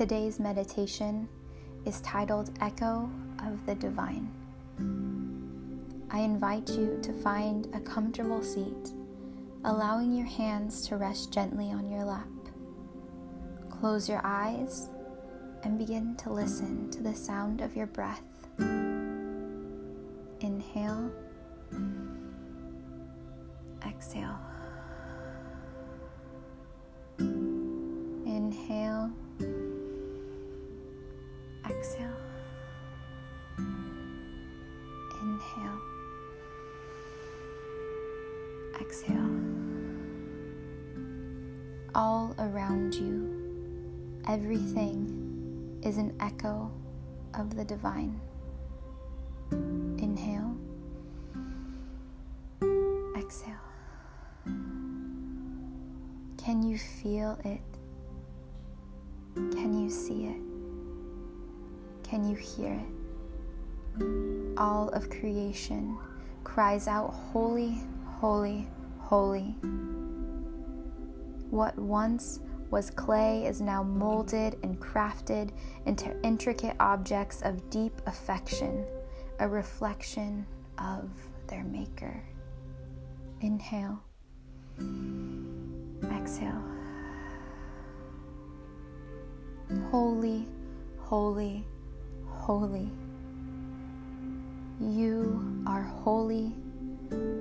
Today's meditation is titled Echo of the Divine. I invite you to find a comfortable seat, allowing your hands to rest gently on your lap. Close your eyes and begin to listen to the sound of your breath. Inhale, exhale. Exhale. Inhale, exhale. All around you, everything is an echo of the divine. Inhale, exhale. Can you feel it? Can you see it? Can you hear it? All of creation cries out, Holy, holy, holy. What once was clay is now molded and crafted into intricate objects of deep affection, a reflection of their Maker. Inhale, exhale. Holy, holy, holy. You are holy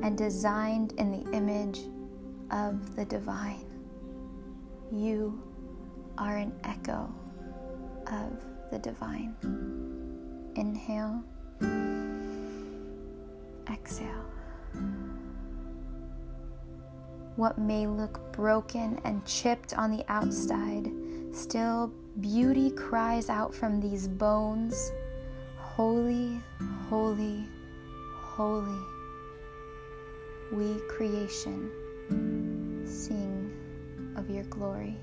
and designed in the image of the divine. You are an echo of the divine. Inhale, exhale. What may look broken and chipped on the outside, still beauty cries out from these bones Holy, holy, holy. We, creation, sing of your glory.